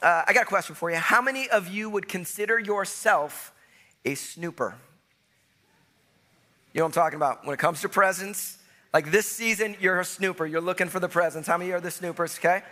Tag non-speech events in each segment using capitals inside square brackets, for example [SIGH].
Uh, I got a question for you. How many of you would consider yourself a snooper? You know what I'm talking about? When it comes to presents, like this season, you're a snooper. You're looking for the presents. How many are the snoopers, okay?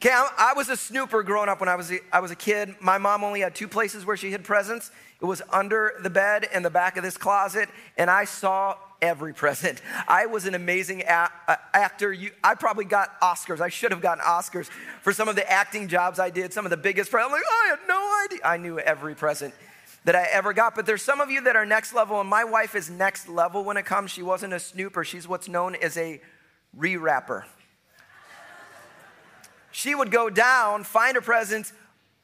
Okay, I was a snooper growing up when I was a, I was a kid. My mom only had two places where she hid presents. It was under the bed and the back of this closet, and I saw every [LAUGHS] present. I was an amazing a- actor. You, I probably got Oscars. I should have gotten Oscars for some of the acting jobs I did, some of the biggest presents. Like, oh, I had no idea. I knew every present that I ever got. But there's some of you that are next level, and my wife is next level when it comes. She wasn't a snooper, she's what's known as a rewrapper. she would go down, find a present,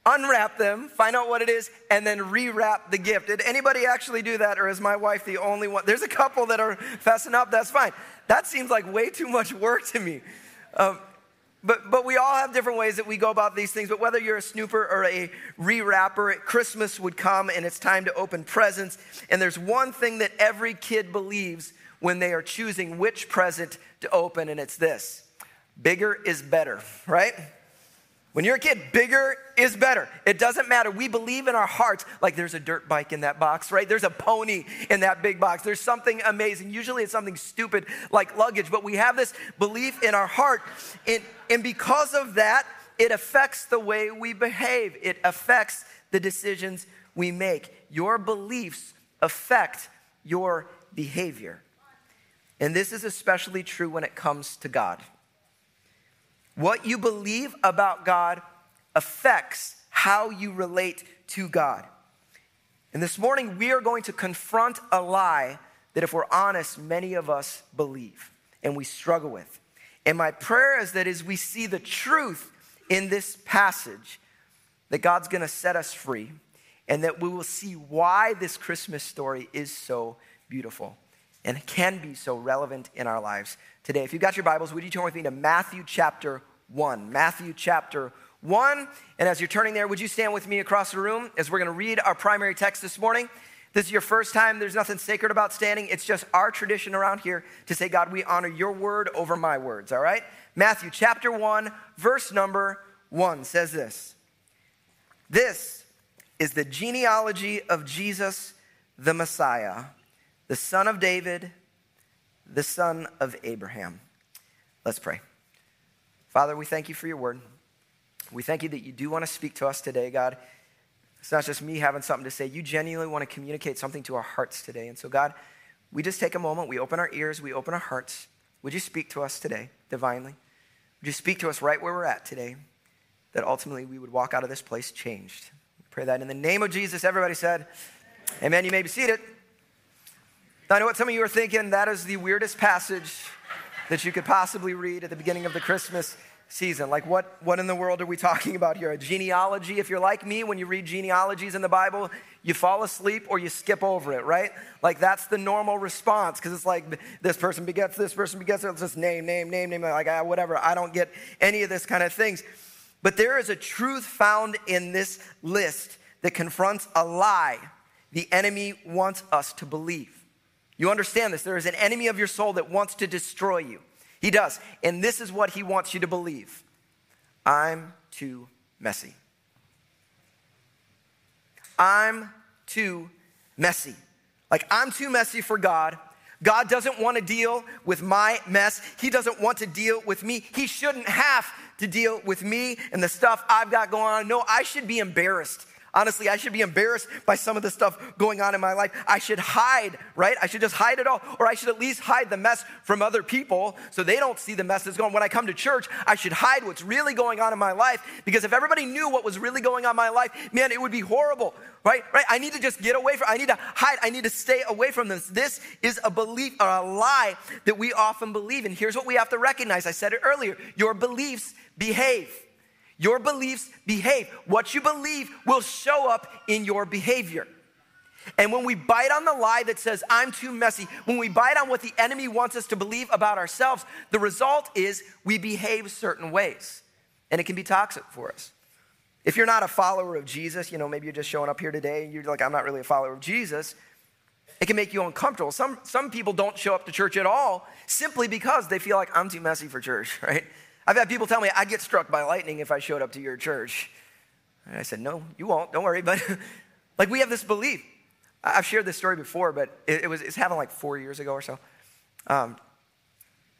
unwrap them, find out what it is, and then rewrap the gift. Did anybody actually do that, or is my wife the only one? There's a couple that are fessing up, that's fine. That seems like way too much work to me. Um, but, but we all have different ways that we go about these things. But whether you're a snooper or a rewrapper, Christmas would come and it's time to open presents. And there's one thing that every kid believes when they are choosing which present to open, and it's this bigger is better, right? When you're a kid, bigger is better. It doesn't matter. We believe in our hearts, like there's a dirt bike in that box, right? There's a pony in that big box. There's something amazing. Usually it's something stupid like luggage, but we have this belief in our heart. And, and because of that, it affects the way we behave, it affects the decisions we make. Your beliefs affect your behavior. And this is especially true when it comes to God. What you believe about God affects how you relate to God. And this morning, we are going to confront a lie that, if we're honest, many of us believe and we struggle with. And my prayer is that as we see the truth in this passage, that God's gonna set us free and that we will see why this Christmas story is so beautiful and can be so relevant in our lives today. If you've got your Bibles, would you turn with me to Matthew chapter 1? Matthew chapter 1. And as you're turning there, would you stand with me across the room as we're going to read our primary text this morning? This is your first time, there's nothing sacred about standing. It's just our tradition around here to say, God, we honor your word over my words, all right? Matthew chapter 1, verse number 1 says this This is the genealogy of Jesus the Messiah the son of David, the son of Abraham. Let's pray. Father, we thank you for your word. We thank you that you do want to speak to us today, God. It's not just me having something to say. You genuinely want to communicate something to our hearts today. And so, God, we just take a moment, we open our ears, we open our hearts. Would you speak to us today divinely? Would you speak to us right where we're at today? That ultimately we would walk out of this place changed. We pray that in the name of Jesus, everybody said, Amen. You may be seated. I know what some of you are thinking. That is the weirdest passage that you could possibly read at the beginning of the Christmas season. Like, what, what in the world are we talking about here? A genealogy? If you're like me, when you read genealogies in the Bible, you fall asleep or you skip over it, right? Like, that's the normal response because it's like this person begets this person begets It's just name, name, name, name. Like, ah, whatever. I don't get any of this kind of things. But there is a truth found in this list that confronts a lie the enemy wants us to believe. You understand this. There is an enemy of your soul that wants to destroy you. He does. And this is what he wants you to believe I'm too messy. I'm too messy. Like, I'm too messy for God. God doesn't want to deal with my mess. He doesn't want to deal with me. He shouldn't have to deal with me and the stuff I've got going on. No, I should be embarrassed Honestly, I should be embarrassed by some of the stuff going on in my life. I should hide, right? I should just hide it all, or I should at least hide the mess from other people so they don't see the mess that's going. When I come to church, I should hide what's really going on in my life because if everybody knew what was really going on in my life, man, it would be horrible, right? Right? I need to just get away from I need to hide. I need to stay away from this. This is a belief or a lie that we often believe. And here's what we have to recognize. I said it earlier. Your beliefs behave. Your beliefs behave. What you believe will show up in your behavior. And when we bite on the lie that says, I'm too messy, when we bite on what the enemy wants us to believe about ourselves, the result is we behave certain ways. And it can be toxic for us. If you're not a follower of Jesus, you know, maybe you're just showing up here today and you're like, I'm not really a follower of Jesus, it can make you uncomfortable. Some, some people don't show up to church at all simply because they feel like I'm too messy for church, [LAUGHS] right? I've had people tell me I'd get struck by lightning if I showed up to your church. And I said, No, you won't. Don't worry. [LAUGHS] But like we have this belief. I've shared this story before, but it, it was it's happened like four years ago or so. Um,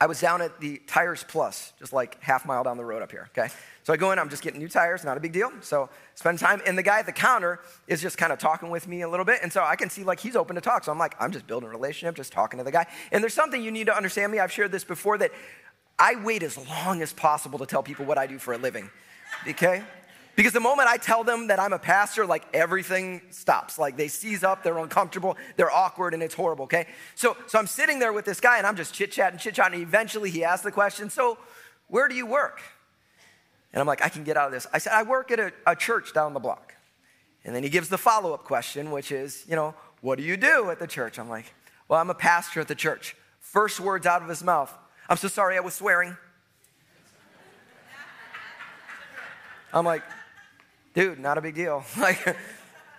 I was down at the Tires Plus, just like half mile down the road up here. Okay, so I go in. I'm just getting new tires, not a big deal. So spend time, and the guy at the counter is just kind of talking with me a little bit, and so I can see like he's open to talk. So I'm like, I'm just building a relationship, just talking to the guy. And there's something you need to understand me. I've shared this before that I wait as long as possible to tell people what I do for a living. Okay. Because the moment I tell them that I'm a pastor, like everything stops. Like they seize up, they're uncomfortable, they're awkward, and it's horrible, okay? So, so I'm sitting there with this guy and I'm just chit chatting, chit chatting. Eventually he asks the question, So, where do you work? And I'm like, I can get out of this. I said, I work at a, a church down the block. And then he gives the follow up question, which is, you know, what do you do at the church? I'm like, well, I'm a pastor at the church. First words out of his mouth, I'm so sorry I was swearing. I'm like, dude, not a big deal. [LAUGHS] Like,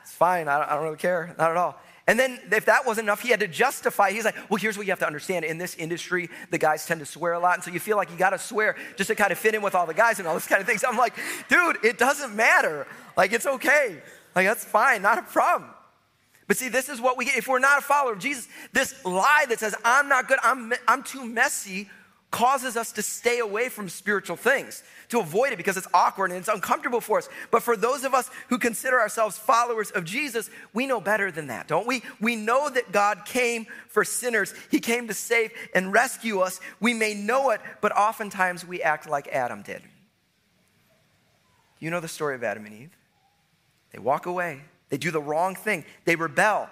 it's fine. I don't, really care. Not at all. And then, if that wasn't enough, he had to justify. He's like, well, here's what you have to understand. In this industry, the guys tend to swear a lot. And so you feel like you got to swear just to kind of fit in with all the guys and all this [LAUGHS] kind of things. I'm like, dude, it doesn't matter. Like, it's okay. Like, that's fine. Not a problem. But see, this is what we get. If we're not a follower of Jesus, this lie that says, I'm not good, I'm, I'm too messy, causes us to stay away from spiritual things, to avoid it because it's awkward and it's uncomfortable for us. But for those of us who consider ourselves followers of Jesus, we know better than that, don't we? We know that God came for sinners, He came to save and rescue us. We may know it, but oftentimes we act like Adam did. You know the story of Adam and Eve. They walk away, they do the wrong thing, they rebel.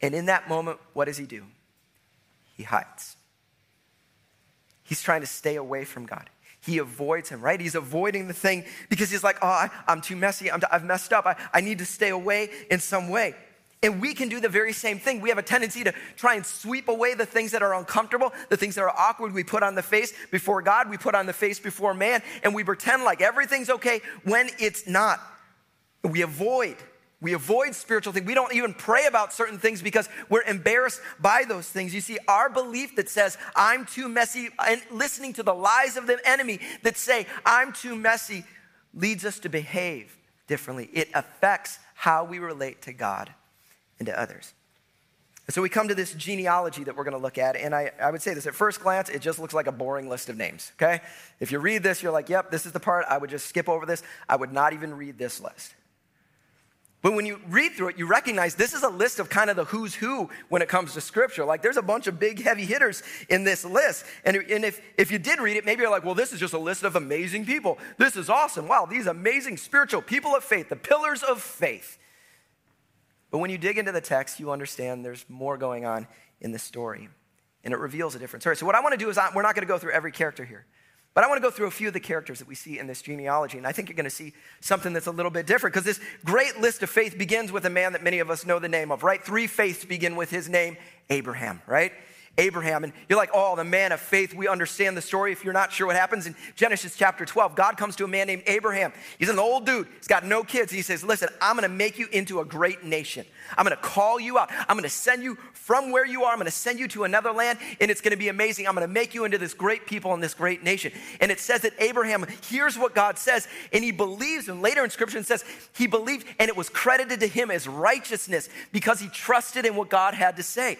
And in that moment, what does he do? He hides. He's trying to stay away from God. He avoids him, right? He's avoiding the thing because he's like, oh, I, am too messy. i have messed up. I, I need to stay away in some way. And we can do the very same thing. We have a tendency to try and sweep away the things that are uncomfortable, the things that are awkward. We put on the face before God, we put on the face before man, and we pretend like everything's okay when it's not. We avoid we avoid spiritual things. We don't even pray about certain things because we're embarrassed by those things. You see, our belief that says, I'm too messy, and listening to the lies of the enemy that say, I'm too messy, leads us to behave differently. It affects how we relate to God and to others. And so we come to this genealogy that we're going to look at. And I, I would say this at first glance, it just looks like a boring list of names, okay? If you read this, you're like, yep, this is the part. I would just skip over this. I would not even read this list. But when you read through it, you recognize this is a list of kind of the who's who when it comes to scripture. Like there's a bunch of big heavy hitters in this list. And, and if, if you did read it, maybe you're like, well, this is just a list of amazing people. This is awesome. Wow, these amazing spiritual people of faith, the pillars of faith. But when you dig into the text, you understand there's more going on in the story. And it reveals a different story. So what I want to do is I, we're not going to go through every character here. But I want to go through a few of the characters that we see in this genealogy, and I think you're going to see something that's a little bit different because this great list of faith begins with a man that many of us know the name of, right? Three faiths begin with his name, Abraham, right? Abraham. And you're like, oh, the man of faith. We understand the story. If you're not sure what happens in Genesis chapter 12, God comes to a man named Abraham. He's an old dude. He's got no kids. He says, listen, I'm going to make you into a great nation. I'm going to call you out. I'm going to send you from where you are. I'm going to send you to another land, and it's going to be amazing. I'm going to make you into this great people and this great nation. And it says that Abraham hears what God says, and he believes. And later in Scripture, it says he believed, and it was credited to him as righteousness because he trusted in what God had to say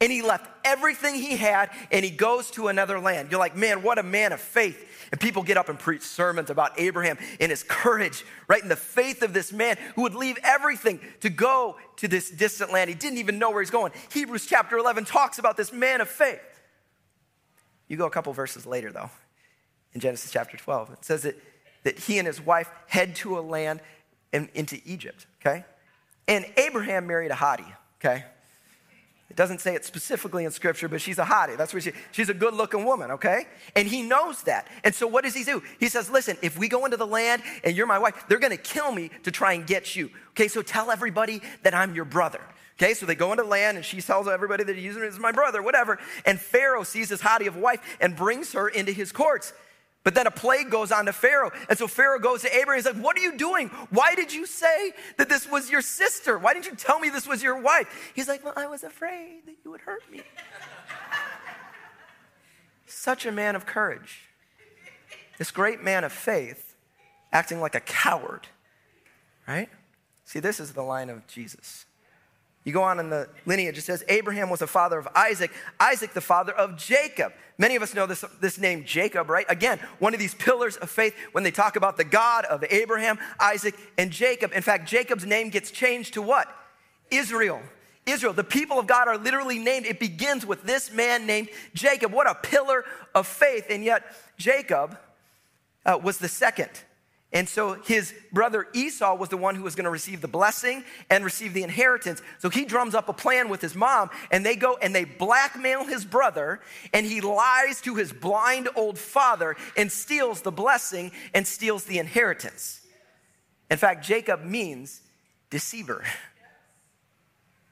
and he left everything he had and he goes to another land. You're like, man, what a man of faith. And people get up and preach sermons about Abraham and his courage, right? And the faith of this man who would leave everything to go to this distant land. He didn't even know where he's going. Hebrews chapter 11 talks about this man of faith. You go a couple verses later, though, in Genesis chapter 12. It says that, that he and his wife head to a land in, into Egypt, okay? And Abraham married a hottie, okay? It doesn't say it specifically in scripture, but she's a hottie. That's what she, she's a good looking woman, okay? And he knows that. And so what does he do? He says, listen, if we go into the land and you're my wife, they're gonna kill me to try and get you. Okay, so tell everybody that I'm your brother. Okay, so they go into the land and she tells everybody that he's my brother, whatever. And Pharaoh sees this hottie of a wife and brings her into his courts. But then a plague goes on to Pharaoh. And so Pharaoh goes to Abraham. He's like, What are you doing? Why did you say that this was your sister? Why didn't you tell me this was your wife? He's like, Well, I was afraid that you would hurt me. Such a man of courage. this great man of faith acting like a coward, right? See, this is the line of Jesus. You go on in the lineage, it says Abraham was the father of Isaac, Isaac the father of Jacob. Many of us know this, this name Jacob, right? Again, one of these pillars of faith when they talk about the God of Abraham, Isaac, and Jacob. In fact, Jacob's name gets changed to what? Israel. Israel. The people of God are literally named. It begins with this man named Jacob. What a pillar of faith. And yet, Jacob uh, was the second and so his brother Esau was the one who was going to receive the blessing and receive the inheritance. So he drums up a plan with his mom, and they go and they blackmail his brother, and he lies to his blind old father and steals the blessing and steals the inheritance. In fact, Jacob means deceiver. [LAUGHS]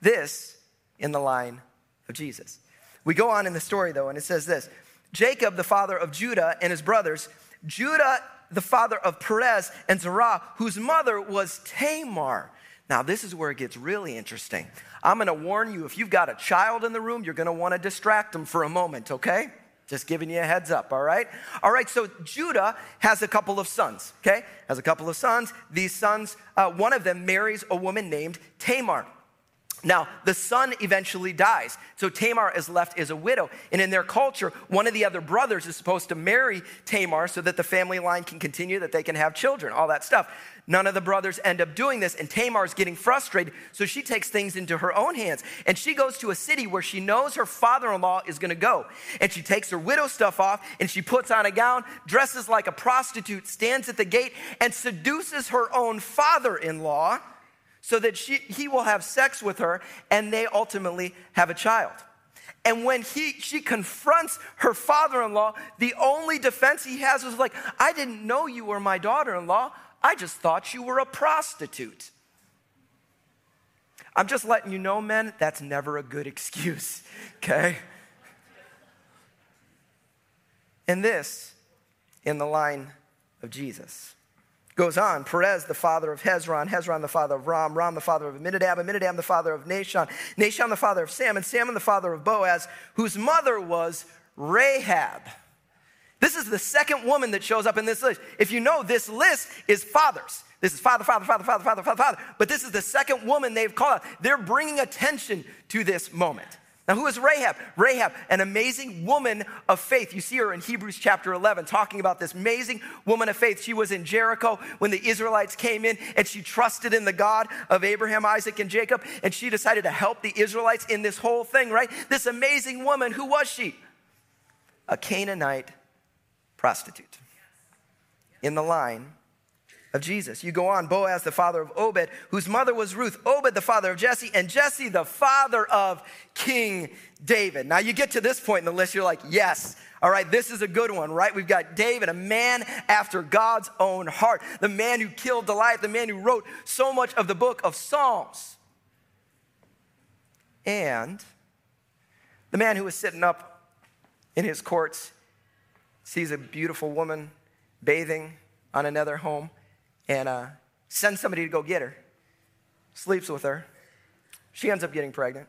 This in the line of Jesus. We go on in the story though, and it says this Jacob, the father of Judah and his brothers, Judah the father of Perez and Zerah, whose mother was Tamar. Now, this is where it gets really interesting. I'm gonna warn you if you've got a child in the room, you're gonna wanna distract them for a moment, okay? Just giving you a heads up, all right? All right, so Judah has a couple of sons, okay? Has a couple of sons. These sons, uh, one of them marries a woman named Tamar. Now, the son eventually dies. So Tamar is left as a widow. And in their culture, one of the other brothers is supposed to marry Tamar so that the family line can continue, that they can have children, all that stuff. None of the brothers end up doing this, and Tamar is getting frustrated. So she takes things into her own hands. And she goes to a city where she knows her father in law is going to go. And she takes her widow stuff off, and she puts on a gown, dresses like a prostitute, stands at the gate, and seduces her own father in law so that she, he will have sex with her and they ultimately have a child. And when he, she confronts her father in law, the only defense he has is like, I didn't know you were my daughter in law. I just thought you were a prostitute. I'm just letting you know, men, that's never a good [LAUGHS] excuse, okay? And this in the line of Jesus. Goes on, Perez, the father of Hezron, Hezron, the father of Ram, Ram, the father of Amminadab, Amminadab, the father of Nahshon, Nahshon, the father of Salmon, Salmon, the father of Boaz, whose mother was Rahab. This is the second woman that shows up in this list. If you know, this list is fathers. This is father, father, father, father, father, father, father. But this is the second woman they've called out. They're bringing attention to this moment. Now, who is Rahab? Rahab, an amazing woman of faith. You see her in Hebrews chapter 11 talking about this amazing woman of faith. She was in Jericho when the Israelites came in and she trusted in the God of Abraham, Isaac, and Jacob. And she decided to help the Israelites in this whole thing, right? This amazing woman, who was she? A Canaanite prostitute in the line of Jesus. You go on, Boaz, the father of Obed, whose mother was Ruth, Obed, the father of Jesse, and Jesse, the father of King David. Now you get to this point in the list, you're like, yes, all right, this is a good one, right? We've got David, a man after God's own heart, the man who killed Goliath, the man who wrote so much of the book of Psalms. And the man who was sitting up in his courts sees a beautiful woman bathing on another home and uh, sends somebody to go get her, sleeps with her. She ends up getting pregnant.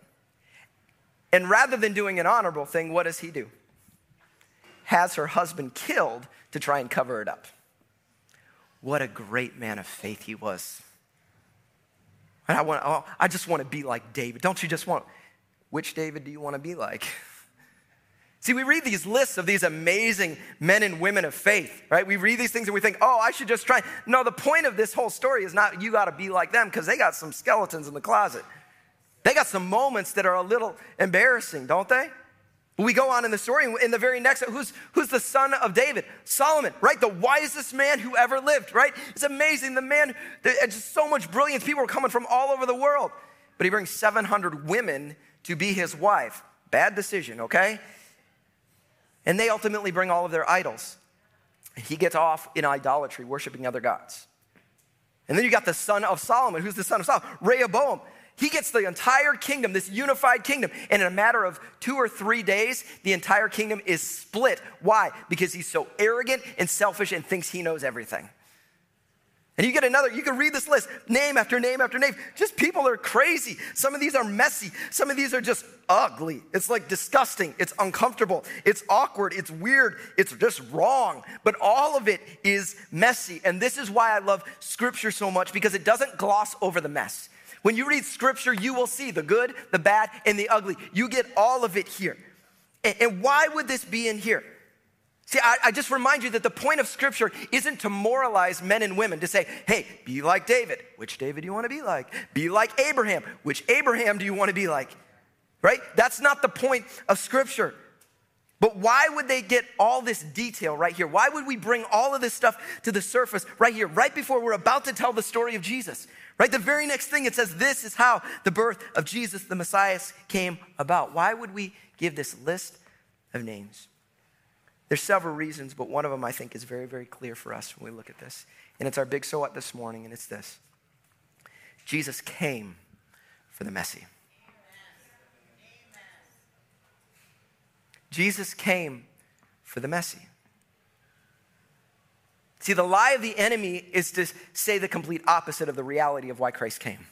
And rather than doing an honorable thing, what does he do? Has her husband killed to try and cover it up. What a great man of faith he was. And I, want, oh, I just want to be like David. Don't you just want, which David do you want to be like? [LAUGHS] See, we read these lists of these amazing men and women of faith, right? We read these things and we think, oh, I should just try. No, the point of this whole story is not you got to be like them because they got some skeletons in the closet. They got some moments that are a little embarrassing, don't they? We go on in the story, in the very next, who's, who's the son of David? Solomon, right? The wisest man who ever lived, right? It's amazing. The man, just so much brilliance. People are coming from all over the world. But he brings 700 women to be his wife. Bad decision, okay? And they ultimately bring all of their idols. And He gets off in idolatry, worshiping other gods. And then you got the son of Solomon. Who's the son of Solomon? Rehoboam. He gets the entire kingdom, this unified kingdom. And in a matter of two or three days, the entire kingdom is split. Why? Because he's so arrogant and selfish and thinks he knows everything. And you get another, you can read this list, name after name after name. Just people are crazy. Some of these are messy. Some of these are just ugly. It's like disgusting. It's uncomfortable. It's awkward. It's weird. It's just wrong. But all of it is messy. And this is why I love scripture so much because it doesn't gloss over the mess. When you read scripture, you will see the good, the bad, and the ugly. You get all of it here. And why would this be in here? See, I, I, just remind you that the point of Scripture isn't to moralize men and women, to say, hey, be like David. Which David do you want to be like? Be like Abraham. Which Abraham do you want to be like? Right? That's not the point of Scripture. But why would they get all this detail right here? Why would we bring all of this stuff to the surface right here, right before we're about to tell the story of Jesus? Right? The very next thing it says, this is how the birth of Jesus, the Messiah, came about. Why would we give this list of names? There's several reasons, but one of them I think is very, very clear for us when we look at this. And it's our big so what this morning, and it's this Jesus came for the messy. Jesus came for the messy. See, the lie of the enemy is to say the complete opposite of the reality of why Christ came.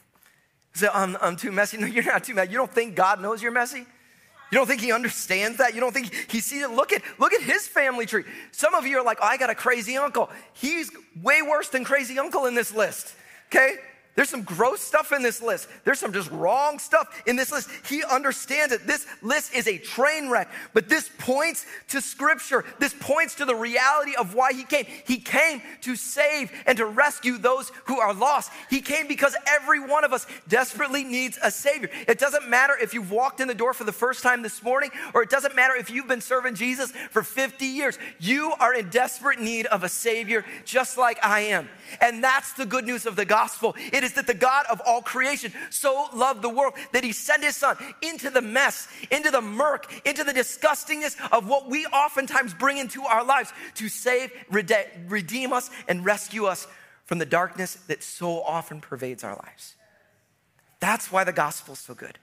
So I'm, I'm too messy. [LAUGHS] No, you're not too messy. You don't think God knows you're messy? You don't think he understands that? You don't think he sees it? Look at, look at his family tree. Some of you are like, oh, I got a crazy uncle. He's way worse than crazy uncle in this list, okay? There's some gross stuff in this list. There's some just wrong stuff in this list. He understands it. This list is a train wreck, but this points to scripture. This points to the reality of why he came. He came to save and to rescue those who are lost. He came because every one of us desperately needs a savior. It doesn't matter if you've walked in the door for the first time this morning, or it doesn't matter if you've been serving Jesus for 50 years. You are in desperate need of a savior, just like I am. And that's the good news of the gospel. It is that the God of all creation so loved the world that he sent his son into the mess, into the murk, into the disgustingness of what we oftentimes bring into our lives to save, redeem us, and rescue us from the darkness that so often pervades our lives. That's why the gospel is so good.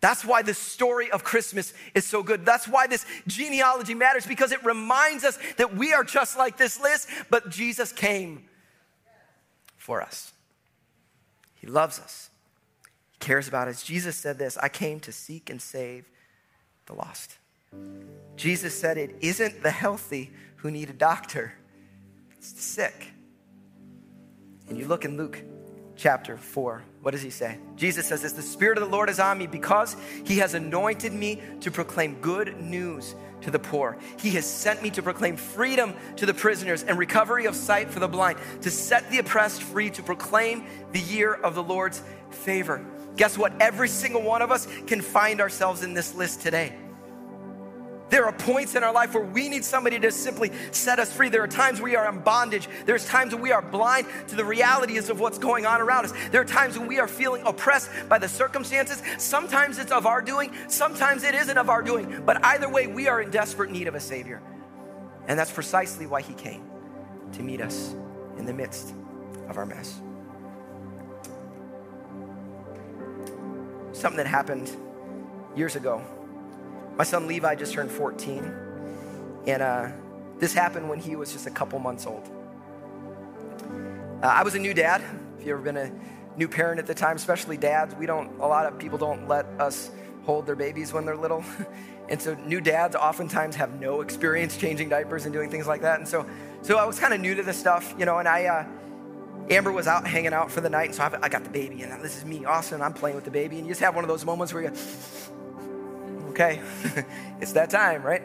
That's why the story of Christmas is so good. That's why this genealogy matters because it reminds us that we are just like this list, but Jesus came for us. He loves us, He cares about us. Jesus said this I came to seek and save the lost. Jesus said it isn't the healthy who need a doctor, it's the sick. And you look in Luke chapter 4. What does he say? Jesus says this The Spirit of the Lord is on me because he has anointed me to proclaim good news to the poor. He has sent me to proclaim freedom to the prisoners and recovery of sight for the blind, to set the oppressed free, to proclaim the year of the Lord's favor. Guess what? Every single one of us can find ourselves in this list today. There are points in our life where we need somebody to simply set us free. There are times we are in bondage. There's times when we are blind to the realities of what's going on around us. There are times when we are feeling oppressed by the circumstances. Sometimes it's of our doing, sometimes it isn't of our doing. But either way, we are in desperate need of a Savior. And that's precisely why He came to meet us in the midst of our mess. Something that happened years ago my son Levi just turned 14, and uh, this happened when he was just a couple months old. Uh, I was a new dad. If you've ever been a new parent at the time, especially dads, we don't, a lot of people don't let us hold their babies when they're little. [LAUGHS] and so new dads oftentimes have no experience changing diapers and doing things like that. And so, so I was kind of new to this stuff, you know, and I, uh, Amber was out hanging out for the night, and so I, I got the baby, and this is me, Austin. I'm playing with the baby, and you just have one of those moments where you okay, [LAUGHS] it's that time, right?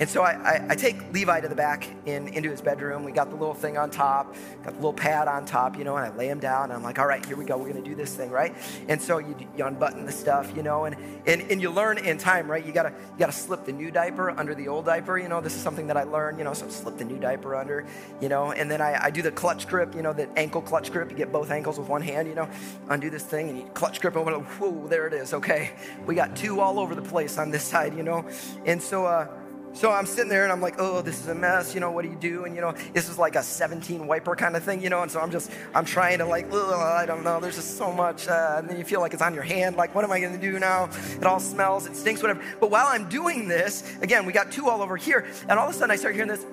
And so I, I, I, take Levi to the back in, into his bedroom. We got the little thing on top, got the little pad on top, you know, and I lay him down. And I'm like, all right, here we go. We're going to do this thing, right? And so you, you unbutton the stuff, you know, and, and, and you learn in time, right? You got to you gotta slip the new diaper under the old diaper, you know. This is something that I learned, you know, so slip the new diaper under, you know. And then I, I do the clutch grip, you know, the ankle clutch grip. You get both ankles with one hand, you know, undo this thing and you clutch grip over, whoa, there it is. Okay. We got two all over the place on this side, you know. And so, uh, so I'm sitting there and I'm like, oh, this is a mess. You know, what do you do? And, you know, this is like a 17 wiper kind of thing, you know. And so I'm just, I'm trying to like, I don't know. There's just so much. Uh, and then you feel like it's on your hand. Like, what am I going to do now? It all smells. It stinks, whatever. But while I'm doing this, again, we got two all over here. And all of a sudden I start hearing this.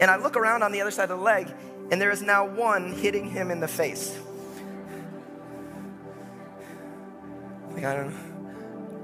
and I look around on the other side of the leg and there is now one hitting him in the face. Like, I don't know.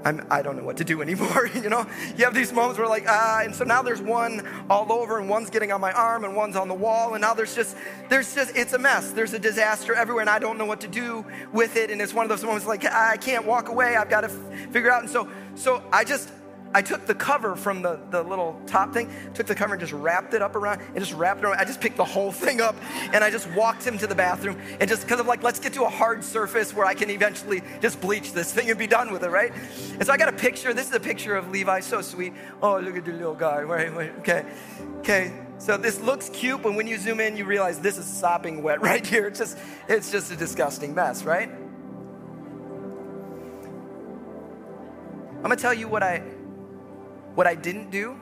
I'm, I don't know what to do anymore. [LAUGHS] you know, you have these moments where like, ah, and so now there's one all over, and one's getting on my arm, and one's on the wall, and now there's just, there's just, it's a mess. There's a disaster everywhere, and I don't know what to do with it. And it's one of those moments like, I can't walk away. I've got to f- figure out. And so, so I just, I took the cover from the, the little top thing, took the cover and just wrapped it up around and just wrapped it around. I just picked the whole thing up and I just walked him to the bathroom and just because of like, let's get to a hard surface where I can eventually just bleach this thing and be done with it, right? And so I got a picture. This is a picture of Levi, so sweet. Oh, look at the little guy. Okay. Okay. So this looks cute, but when you zoom in, you realize this is sopping wet [LAUGHS] right here. It's just, it's just a disgusting mess, right? I'm gonna tell you what I what I didn't do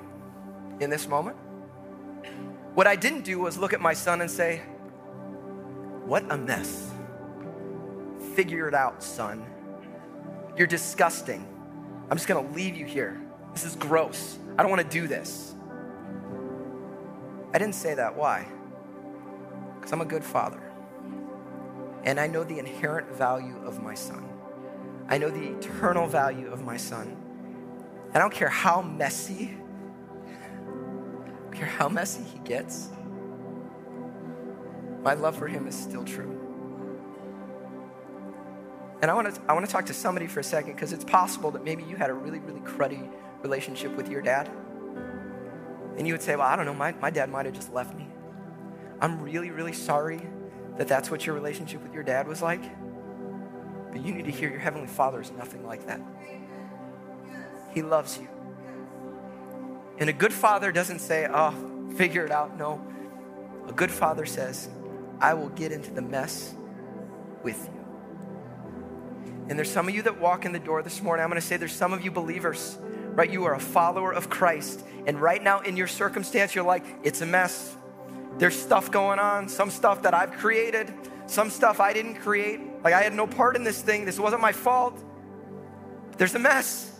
in this moment, what I didn't do was look at my son and say, What a mess. Figure it out, son. You're disgusting. I'm just gonna leave you here. This is gross. I don't wanna do this. I didn't say that. Why? Because I'm a good father. And I know the inherent value of my son. I know the eternal value of my son. I don't care how messy, I don't care how messy he gets, my love for him is still true. And I want to I want to talk to somebody for a second because it's possible that maybe you had a really, really cruddy relationship with your dad. And you would say, Well, I don't know, my, my dad might have just left me. I'm really, really sorry that that's what your relationship with your dad was like. But you need to hear your Heavenly Father is nothing like that. He loves you. And a good father doesn't say, oh, figure it out. No. A good father says, I will get into the mess with you. And there's some of you that walk in the door this morning. I'm going to say there's some of you believers, right? You are a follower of Christ. And right now in your circumstance, you're like, it's a mess. There's stuff going on, some stuff that I've created, some stuff I didn't create. Like I had no part in this thing. This wasn't my fault. There's a mess.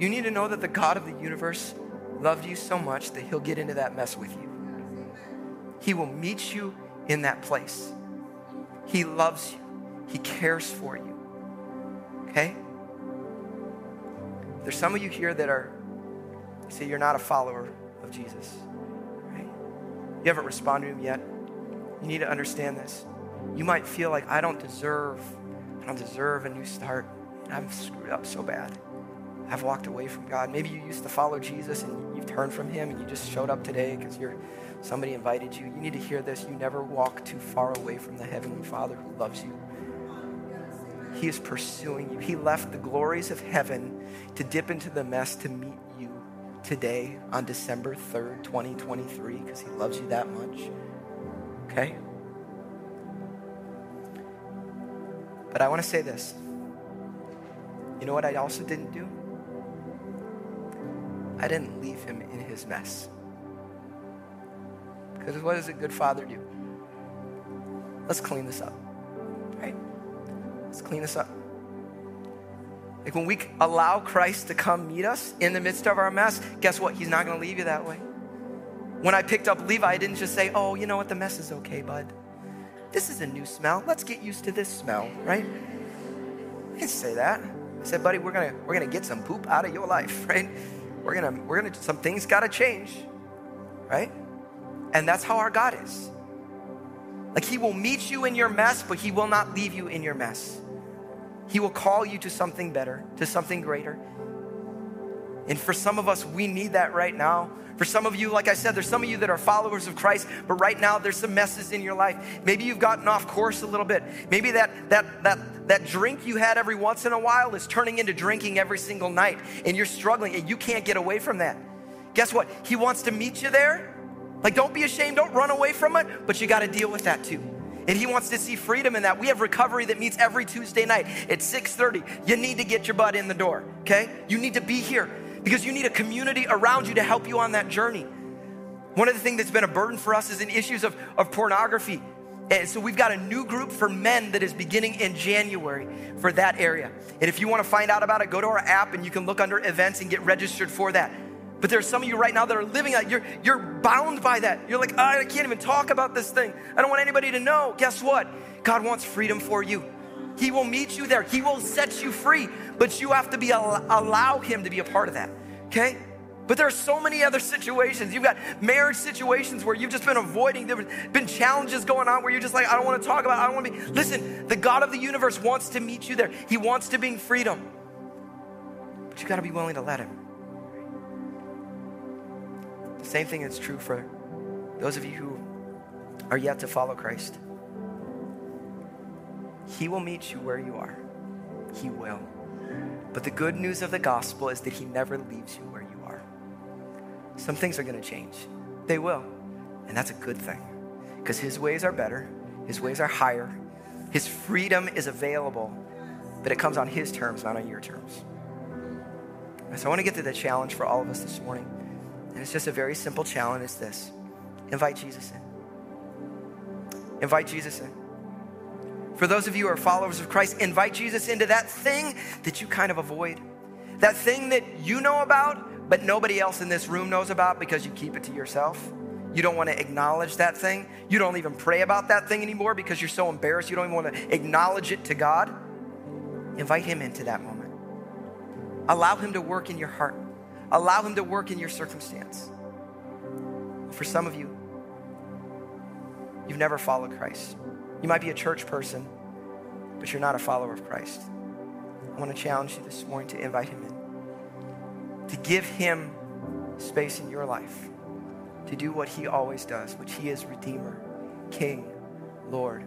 You need to know that the God of the universe loved you so much that he'll get into that mess with you. He will meet you in that place. He loves you. He cares for you. Okay? There's some of you here that are, say you're not a follower of Jesus. Right? You haven't responded to him yet. You need to understand this. You might feel like I don't deserve, I don't deserve a new start. I've screwed up so bad. I've walked away from God. Maybe you used to follow Jesus and you've turned from him and you just showed up today because you're somebody invited you. You need to hear this. You never walk too far away from the heavenly Father who loves you. He is pursuing you. He left the glories of heaven to dip into the mess to meet you today on December 3rd, 2023 because he loves you that much. Okay? But I want to say this. You know what I also didn't do? I didn't leave him in his mess. Because what does a good father do? Let's clean this up, right? Let's clean this up. Like when we allow Christ to come meet us in the midst of our mess, guess what? He's not going to leave you that way. When I picked up Levi, I didn't just say, oh, you know what? The mess is okay, bud. This is a new smell. Let's get used to this smell, right? I didn't say that. I said, buddy, we're going to we're gonna get some poop out of your life, [LAUGHS] right? We're gonna we're gonna some things gotta change right? And that's how our god is. Like he will meet you in your mess but he will not leave you in your mess. He will call you to something better to something greater and for some of us we need that right now for some of you, like I said, there's some of you that are followers of Christ, but right now there's some messes in your life. Maybe you've gotten off course a little bit. Maybe that that that that drink you had every once in a while is turning into drinking every single night, and you're struggling and you can't get away from that. Guess what? He wants to meet you there. Like, don't be ashamed, don't run away from it, but you got to deal with that too. And he wants to see freedom in that. We have recovery that meets every Tuesday night at 6:30. You need to get your butt in the door, okay? You need to be here because you need a community around you to help you on that journey. One of the things that's been a burden for us is in issues of, of pornography. And so we've got a new group for men that is beginning in January for that area. And if you want to find out about it, go to our app and you can look under events and get registered for that. But there's some of you right now that are living that. You're, you're bound by that. You're like, I can't even talk about this thing. I don't want anybody to know. Guess what? God wants freedom for you. He will meet you there. He will set you free. But you have to be allow Him to be a part of that. Okay? But there are so many other situations. You've got marriage situations where you've just been avoiding. There have been challenges going on where you're just like, I don't want to talk about it. I don't want to be. Listen, the God of the universe wants to meet you there. He wants to bring freedom. But you got to be willing to let Him. The same thing is true for those of you who are yet to follow Christ. He will meet you where you are. He will. But the good news of the gospel is that He never leaves you where you are. Some things are going to change, they will. And that's a good thing because His ways are better, His ways are higher, His freedom is available, but it comes on His terms, not on your terms. So I want to get to the challenge for all of us this morning. And it's just a very simple challenge. It's this invite Jesus in. Invite Jesus in. For those of you who are followers of Christ, invite Jesus into that thing that you kind of avoid. That thing that you know about, but nobody else in this room knows about because you keep it to yourself. You don't want to acknowledge that thing. You don't even pray about that thing anymore because you're so embarrassed. You don't even want to acknowledge it to God. Invite Him into that moment. Allow Him to work in your heart, allow Him to work in your circumstance. For some of you, you've never followed Christ. You might be a church person, but you're not a follower of Christ. I want to challenge you this morning to invite him in, to give him space in your life, to do what he always does, which he is Redeemer, King, Lord,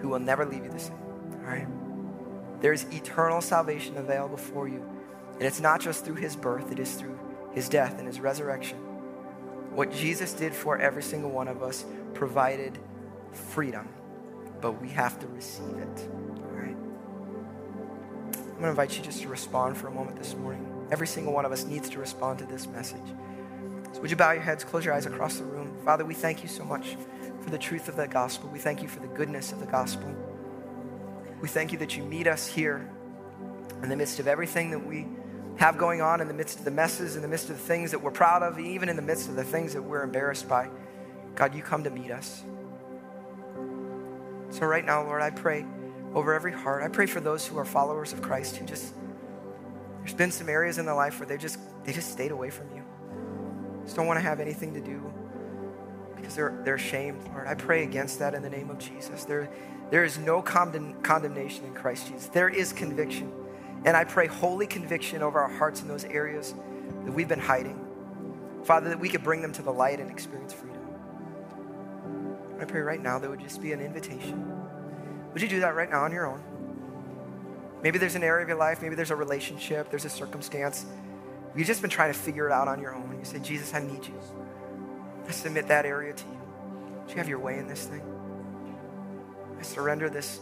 who will never leave you the same. All right? There's eternal salvation available for you. And it's not just through his birth, it is through his death and his resurrection. What Jesus did for every single one of us provided freedom but we have to receive it. All right? I'm going to invite you just to respond for a moment this morning. Every single one of us needs to respond to this message. So, would you bow your heads, close your eyes across the room? Father, we thank you so much for the truth of the gospel. We thank you for the goodness of the gospel. We thank you that you meet us here in the midst of everything that we have going on, in the midst of the messes, in the midst of the things that we're proud of, even in the midst of the things that we're embarrassed by. God, you come to meet us. So, right now, Lord, I pray over every heart. I pray for those who are followers of Christ who just, there's been some areas in their life where they just, they just stayed away from you. Just don't want to have anything to do because they're, they're ashamed, Lord. I pray against that in the name of Jesus. There, there is no condemn, condemnation in Christ Jesus, there is conviction. And I pray holy conviction over our hearts in those areas that we've been hiding. Father, that we could bring them to the light and experience freedom. I pray right now there would just be an invitation. Would you do that right now on your own? Maybe there's an area of your life, maybe there's a relationship, there's a circumstance. You've just been trying to figure it out on your own. You say, Jesus, I need you. I submit that area to you. Do you have your way in this thing? I surrender this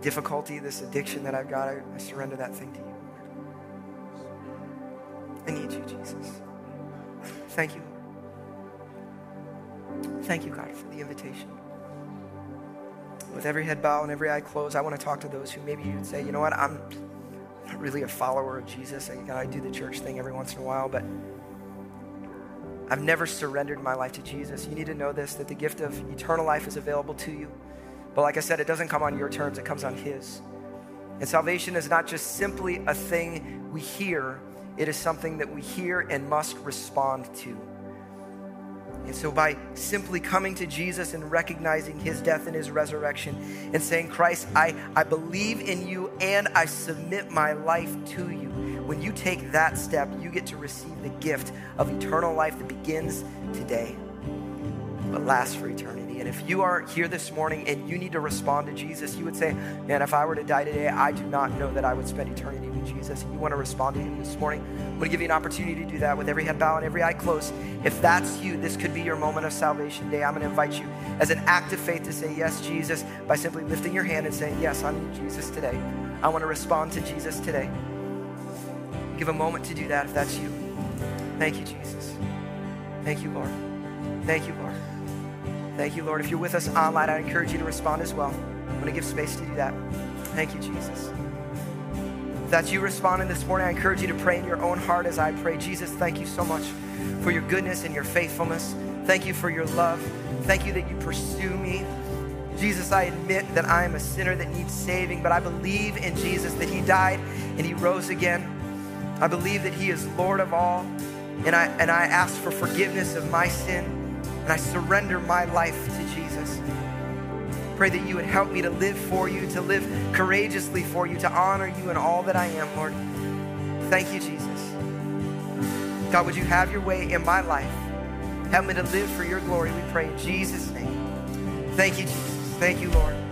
difficulty, this addiction that I've got. I, I surrender that thing to you. I need you, Jesus. Thank you. Thank you, God, for the invitation. With every head bow and every eye closed, I want to talk to those who maybe you'd say, you know what, I'm not really a follower of Jesus. I, I do the church thing every once in a while, but I've never surrendered my life to Jesus. You need to know this that the gift of eternal life is available to you. But like I said, it doesn't come on your terms, it comes on His. And salvation is not just simply a thing we hear, it is something that we hear and must respond to. And so, by simply coming to Jesus and recognizing his death and his resurrection and saying, Christ, I, I believe in you and I submit my life to you, when you take that step, you get to receive the gift of eternal life that begins today but lasts for eternity. And if you are here this morning and you need to respond to Jesus, you would say, Man, if I were to die today, I do not know that I would spend eternity Jesus. And you want to respond to Him this morning, I'm going to give you an opportunity to do that with every head bowed and every eye closed. If that's you, this could be your moment of salvation day. I'm going to invite you as an act of faith to say yes, Jesus, by simply lifting your hand and saying, Yes, I need Jesus today. I want to respond to Jesus today. Give a moment to do that if that's you. Thank you, Jesus. Thank you, Lord. Thank you, Lord. Thank you, Lord. If you're with us online, I encourage you to respond as well. I'm going to give space to do that. Thank you, Jesus. That's you responding this morning, I encourage you to pray in your own heart as I pray. Jesus, thank you so much for your goodness and your faithfulness. Thank you for your love. Thank you that you pursue me. Jesus, I admit that I am a sinner that needs saving, but I believe in Jesus that he died and he rose again. I believe that he is Lord of all, and I, and I ask for forgiveness of my sin, and I surrender my life to Jesus. Pray that you would help me to live for you, to live courageously for you, to honor you in all that I am, Lord. Thank you, Jesus. God, would you have your way in my life? Help me to live for your glory, we pray in Jesus' name. Thank you, Jesus. Thank you, Lord.